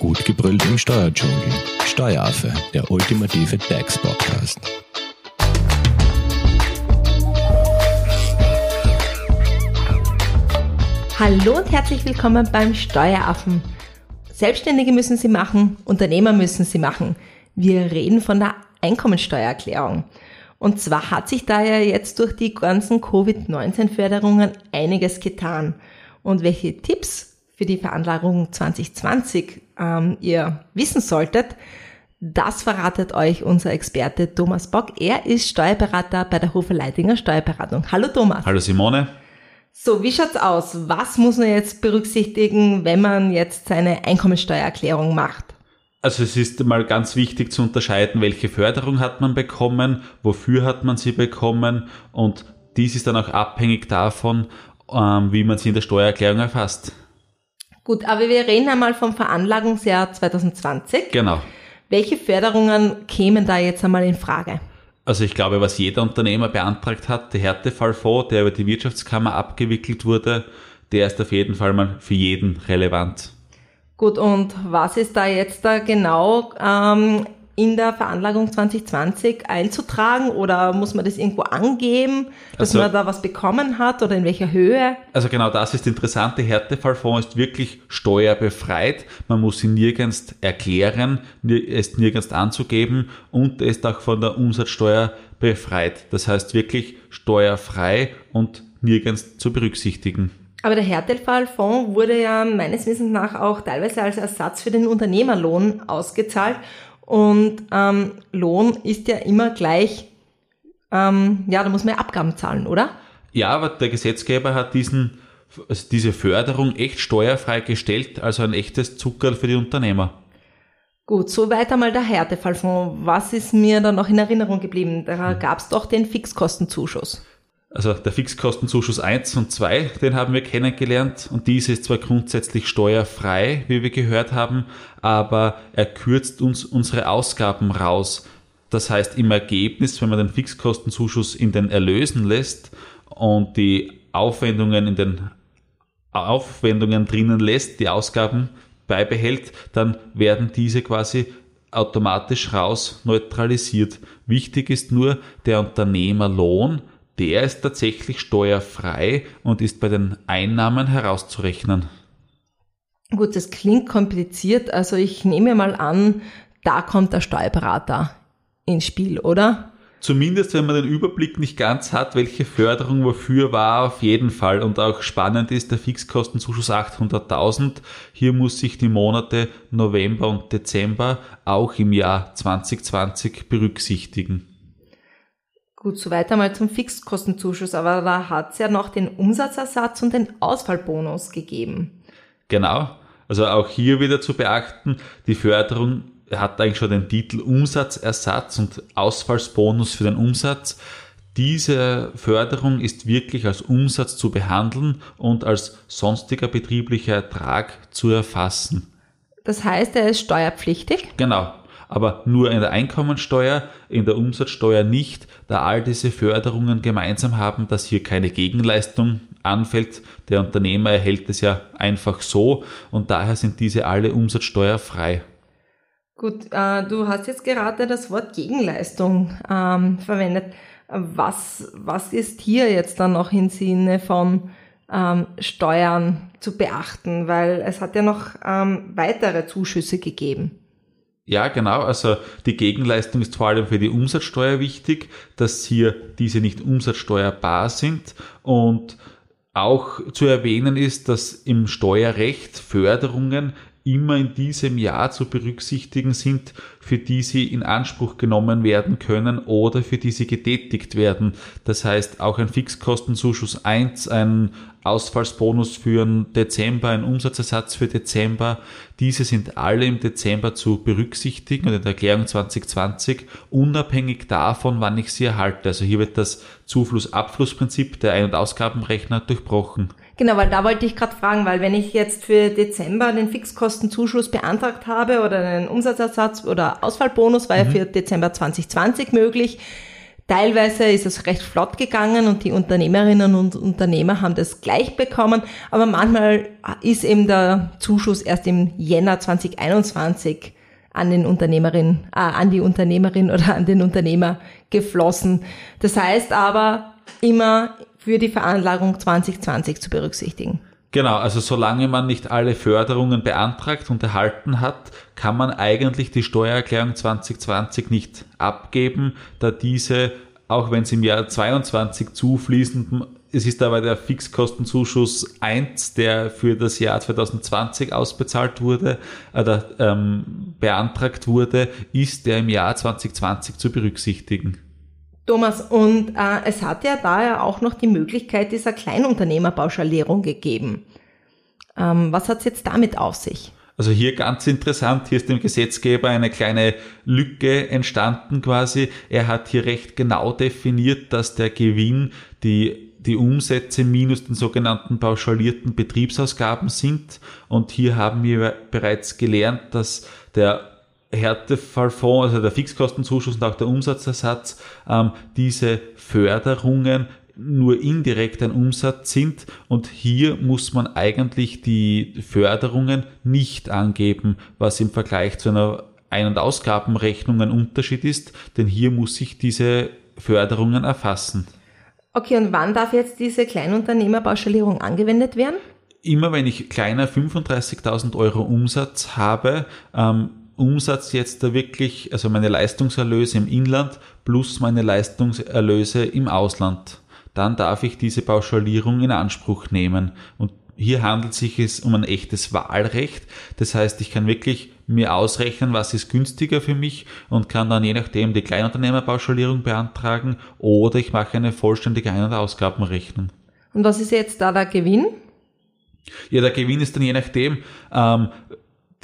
Gut gebrüllt im Steuerdschungel. Steueraffe, der ultimative DAX-Podcast. Hallo und herzlich willkommen beim Steueraffen. Selbstständige müssen sie machen, Unternehmer müssen sie machen. Wir reden von der Einkommensteuererklärung. Und zwar hat sich da ja jetzt durch die ganzen Covid-19-Förderungen einiges getan. Und welche Tipps für die Veranlagung 2020 ähm, ihr wissen solltet, das verratet euch unser Experte Thomas Bock. Er ist Steuerberater bei der Hofe Leitinger Steuerberatung. Hallo Thomas. Hallo Simone. So, wie schaut's aus? Was muss man jetzt berücksichtigen, wenn man jetzt seine Einkommensteuererklärung macht? Also es ist mal ganz wichtig zu unterscheiden, welche Förderung hat man bekommen, wofür hat man sie bekommen und dies ist dann auch abhängig davon, ähm, wie man sie in der Steuererklärung erfasst. Gut, aber wir reden einmal vom Veranlagungsjahr 2020. Genau. Welche Förderungen kämen da jetzt einmal in Frage? Also ich glaube, was jeder Unternehmer beantragt hat, der Härtefallfonds, der über die Wirtschaftskammer abgewickelt wurde, der ist auf jeden Fall mal für jeden relevant. Gut, und was ist da jetzt da genau ähm, in der Veranlagung 2020 einzutragen oder muss man das irgendwo angeben, dass also, man da was bekommen hat oder in welcher Höhe? Also genau das ist interessant. Der Härtefallfonds ist wirklich steuerbefreit. Man muss ihn nirgends erklären, es ist nirgends anzugeben und er ist auch von der Umsatzsteuer befreit. Das heißt wirklich steuerfrei und nirgends zu berücksichtigen. Aber der Härtefallfonds wurde ja meines Wissens nach auch teilweise als Ersatz für den Unternehmerlohn ausgezahlt und ähm, Lohn ist ja immer gleich, ähm, ja, da muss man ja Abgaben zahlen, oder? Ja, aber der Gesetzgeber hat diesen, also diese Förderung echt steuerfrei gestellt, also ein echtes Zucker für die Unternehmer. Gut, soweit einmal der Härtefallfonds. Was ist mir da noch in Erinnerung geblieben? Da gab es doch den Fixkostenzuschuss. Also der Fixkostenzuschuss 1 und 2, den haben wir kennengelernt und diese ist zwar grundsätzlich steuerfrei, wie wir gehört haben, aber er kürzt uns unsere Ausgaben raus. Das heißt, im Ergebnis, wenn man den Fixkostenzuschuss in den Erlösen lässt und die Aufwendungen in den Aufwendungen drinnen lässt, die Ausgaben beibehält, dann werden diese quasi automatisch raus neutralisiert. Wichtig ist nur der Unternehmerlohn, der ist tatsächlich steuerfrei und ist bei den Einnahmen herauszurechnen. Gut, das klingt kompliziert. Also ich nehme mal an, da kommt der Steuerberater ins Spiel, oder? Zumindest wenn man den Überblick nicht ganz hat, welche Förderung wofür war, auf jeden Fall. Und auch spannend ist der Fixkostenzuschuss 800.000. Hier muss sich die Monate November und Dezember auch im Jahr 2020 berücksichtigen. Gut, so weiter mal zum Fixkostenzuschuss, aber da hat es ja noch den Umsatzersatz und den Ausfallbonus gegeben. Genau, also auch hier wieder zu beachten, die Förderung hat eigentlich schon den Titel Umsatzersatz und Ausfallsbonus für den Umsatz. Diese Förderung ist wirklich als Umsatz zu behandeln und als sonstiger betrieblicher Ertrag zu erfassen. Das heißt, er ist steuerpflichtig? Genau, aber nur in der Einkommensteuer, in der Umsatzsteuer nicht, da all diese Förderungen gemeinsam haben, dass hier keine Gegenleistung anfällt. Der Unternehmer erhält es ja einfach so und daher sind diese alle umsatzsteuerfrei. Gut, äh, du hast jetzt gerade das Wort Gegenleistung ähm, verwendet. Was, was ist hier jetzt dann noch im Sinne von ähm, Steuern zu beachten? Weil es hat ja noch ähm, weitere Zuschüsse gegeben. Ja, genau. Also die Gegenleistung ist vor allem für die Umsatzsteuer wichtig, dass hier diese nicht umsatzsteuerbar sind und auch zu erwähnen ist, dass im Steuerrecht Förderungen immer in diesem Jahr zu berücksichtigen sind, für die sie in Anspruch genommen werden können oder für die sie getätigt werden. Das heißt auch ein Fixkostenzuschuss 1, ein Ausfallsbonus für den Dezember, ein Umsatzersatz für Dezember. Diese sind alle im Dezember zu berücksichtigen und in der Erklärung 2020 unabhängig davon, wann ich sie erhalte. Also hier wird das Zufluss-Abflussprinzip der Ein- und Ausgabenrechner durchbrochen. Genau, weil da wollte ich gerade fragen, weil wenn ich jetzt für Dezember den Fixkostenzuschuss beantragt habe oder einen Umsatzersatz oder Ausfallbonus war mhm. ja für Dezember 2020 möglich, Teilweise ist es recht flott gegangen und die Unternehmerinnen und Unternehmer haben das gleich bekommen, aber manchmal ist eben der Zuschuss erst im Jänner 2021 an den Unternehmerin, äh, an die Unternehmerin oder an den Unternehmer geflossen. Das heißt aber immer für die Veranlagung 2020 zu berücksichtigen. Genau, also solange man nicht alle Förderungen beantragt und erhalten hat, kann man eigentlich die Steuererklärung 2020 nicht abgeben, da diese, auch wenn sie im Jahr 22 zufließen, es ist aber der Fixkostenzuschuss 1, der für das Jahr 2020 ausbezahlt wurde, oder ähm, beantragt wurde, ist der im Jahr 2020 zu berücksichtigen. Thomas, und äh, es hat ja da ja auch noch die Möglichkeit dieser Kleinunternehmerpauschalierung gegeben. Ähm, was hat es jetzt damit auf sich? Also hier ganz interessant, hier ist dem Gesetzgeber eine kleine Lücke entstanden quasi. Er hat hier recht genau definiert, dass der Gewinn die, die Umsätze minus den sogenannten pauschalierten Betriebsausgaben sind. Und hier haben wir bereits gelernt, dass der Härtefallfonds, also der Fixkostenzuschuss und auch der Umsatzersatz, ähm, diese Förderungen nur indirekt ein Umsatz sind und hier muss man eigentlich die Förderungen nicht angeben, was im Vergleich zu einer Ein- und Ausgabenrechnung ein Unterschied ist, denn hier muss ich diese Förderungen erfassen. Okay, und wann darf jetzt diese Kleinunternehmerpauschalierung angewendet werden? Immer wenn ich kleiner 35.000 Euro Umsatz habe, ähm, Umsatz jetzt da wirklich, also meine Leistungserlöse im Inland plus meine Leistungserlöse im Ausland, dann darf ich diese Pauschalierung in Anspruch nehmen. Und hier handelt sich es um ein echtes Wahlrecht. Das heißt, ich kann wirklich mir ausrechnen, was ist günstiger für mich und kann dann je nachdem die Kleinunternehmerpauschalierung beantragen oder ich mache eine vollständige Ein- und Ausgabenrechnung. Und was ist jetzt da der Gewinn? Ja, der Gewinn ist dann je nachdem, ähm,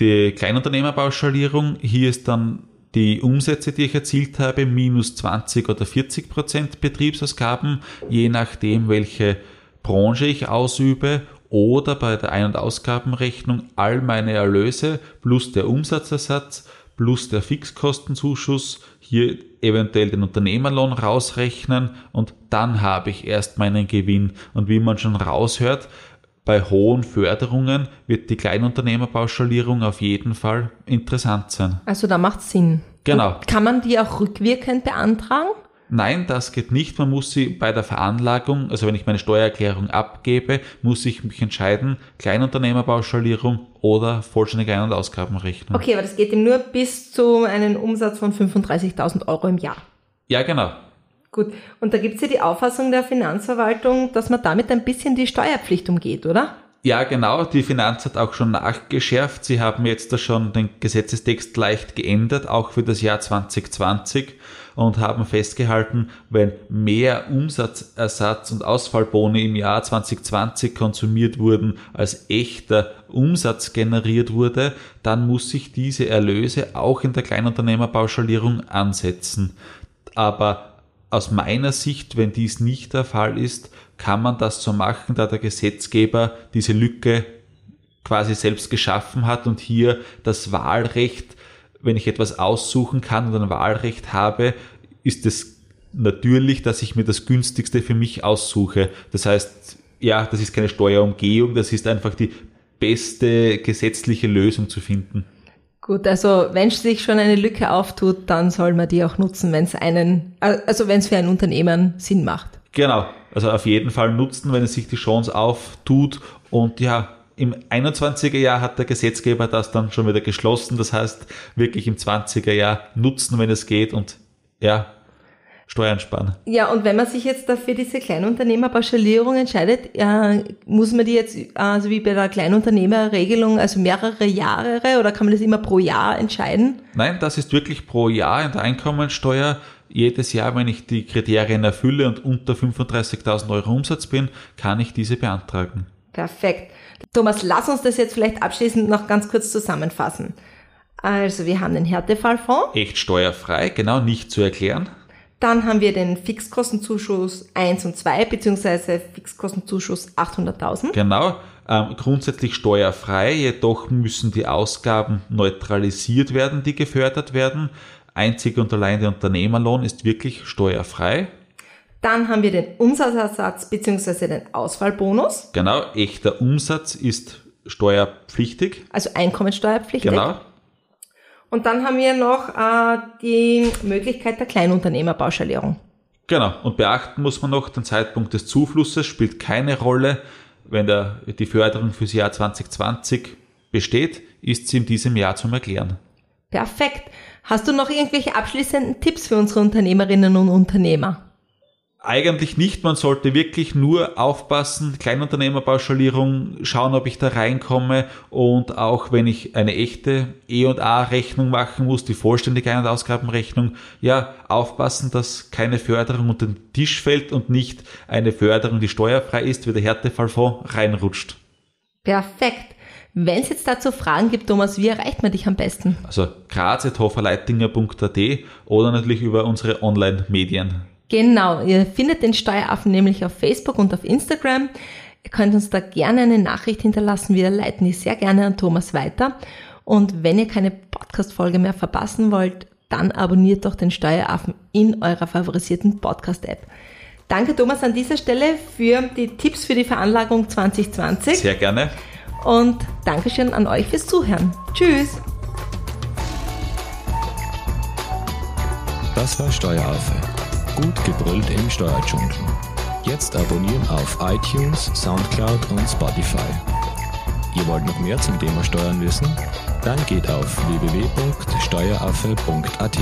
die Kleinunternehmerpauschalierung, hier ist dann die Umsätze, die ich erzielt habe, minus 20 oder 40 Prozent Betriebsausgaben, je nachdem, welche Branche ich ausübe oder bei der Ein- und Ausgabenrechnung all meine Erlöse plus der Umsatzersatz plus der Fixkostenzuschuss, hier eventuell den Unternehmerlohn rausrechnen und dann habe ich erst meinen Gewinn. Und wie man schon raushört, bei hohen Förderungen wird die Kleinunternehmerpauschalierung auf jeden Fall interessant sein. Also da macht Sinn. Genau. Und kann man die auch rückwirkend beantragen? Nein, das geht nicht. Man muss sie bei der Veranlagung, also wenn ich meine Steuererklärung abgebe, muss ich mich entscheiden, Kleinunternehmerpauschalierung oder vollständige Ein- und Ausgabenrechnung. Okay, aber das geht eben nur bis zu einem Umsatz von 35.000 Euro im Jahr. Ja, genau. Gut, und da gibt es ja die Auffassung der Finanzverwaltung, dass man damit ein bisschen die Steuerpflicht umgeht, oder? Ja, genau. Die Finanz hat auch schon nachgeschärft. Sie haben jetzt da schon den Gesetzestext leicht geändert, auch für das Jahr 2020 und haben festgehalten, wenn mehr Umsatzersatz und Ausfallboni im Jahr 2020 konsumiert wurden, als echter Umsatz generiert wurde, dann muss sich diese Erlöse auch in der Kleinunternehmerpauschalierung ansetzen. Aber aus meiner Sicht, wenn dies nicht der Fall ist, kann man das so machen, da der Gesetzgeber diese Lücke quasi selbst geschaffen hat und hier das Wahlrecht, wenn ich etwas aussuchen kann und ein Wahlrecht habe, ist es natürlich, dass ich mir das günstigste für mich aussuche. Das heißt, ja, das ist keine Steuerumgehung, das ist einfach die beste gesetzliche Lösung zu finden. Gut, also wenn sich schon eine Lücke auftut, dann soll man die auch nutzen, wenn es einen, also wenn es für ein Unternehmen Sinn macht. Genau, also auf jeden Fall nutzen, wenn es sich die Chance auftut. Und ja, im 21er Jahr hat der Gesetzgeber das dann schon wieder geschlossen. Das heißt, wirklich im 20er Jahr nutzen, wenn es geht und ja, Steuern sparen. Ja, und wenn man sich jetzt dafür diese Kleinunternehmerpauschalierung entscheidet, äh, muss man die jetzt, also wie bei der Kleinunternehmerregelung, also mehrere Jahre oder kann man das immer pro Jahr entscheiden? Nein, das ist wirklich pro Jahr in der Einkommensteuer. Jedes Jahr, wenn ich die Kriterien erfülle und unter 35.000 Euro Umsatz bin, kann ich diese beantragen. Perfekt. Thomas, lass uns das jetzt vielleicht abschließend noch ganz kurz zusammenfassen. Also wir haben den Härtefallfonds. Echt steuerfrei, genau, nicht zu erklären. Dann haben wir den Fixkostenzuschuss 1 und 2, beziehungsweise Fixkostenzuschuss 800.000. Genau, ähm, grundsätzlich steuerfrei, jedoch müssen die Ausgaben neutralisiert werden, die gefördert werden. einzig und allein der Unternehmerlohn ist wirklich steuerfrei. Dann haben wir den Umsatzersatz bzw. den Ausfallbonus, Genau, echter Umsatz ist steuerpflichtig. also einkommensteuerpflichtig. Genau. Und dann haben wir noch äh, die Möglichkeit der Kleinunternehmerpauschalierung. Genau. Und beachten muss man noch, den Zeitpunkt des Zuflusses spielt keine Rolle. Wenn der, die Förderung fürs Jahr 2020 besteht, ist sie in diesem Jahr zum Erklären. Perfekt. Hast du noch irgendwelche abschließenden Tipps für unsere Unternehmerinnen und Unternehmer? Eigentlich nicht, man sollte wirklich nur aufpassen, Kleinunternehmerpauschalierung, schauen, ob ich da reinkomme und auch wenn ich eine echte E&A-Rechnung machen muss, die vollständige Ein- und Ausgabenrechnung, ja, aufpassen, dass keine Förderung unter den Tisch fällt und nicht eine Förderung, die steuerfrei ist, wie der Härtefallfonds reinrutscht. Perfekt. Wenn es jetzt dazu Fragen gibt, Thomas, wie erreicht man dich am besten? Also graz.hoferleitinger.at oder natürlich über unsere Online-Medien. Genau, ihr findet den Steueraffen nämlich auf Facebook und auf Instagram. Ihr könnt uns da gerne eine Nachricht hinterlassen. Wir leiten die sehr gerne an Thomas weiter. Und wenn ihr keine Podcast-Folge mehr verpassen wollt, dann abonniert doch den Steueraffen in eurer favorisierten Podcast-App. Danke Thomas an dieser Stelle für die Tipps für die Veranlagung 2020 Sehr gerne. und Dankeschön an euch fürs Zuhören. Tschüss! Das war Steueraffe. Gut gebrüllt im Steuerdschungel. Jetzt abonnieren auf iTunes, Soundcloud und Spotify. Ihr wollt noch mehr zum Thema Steuern wissen? Dann geht auf www.steueraffe.at.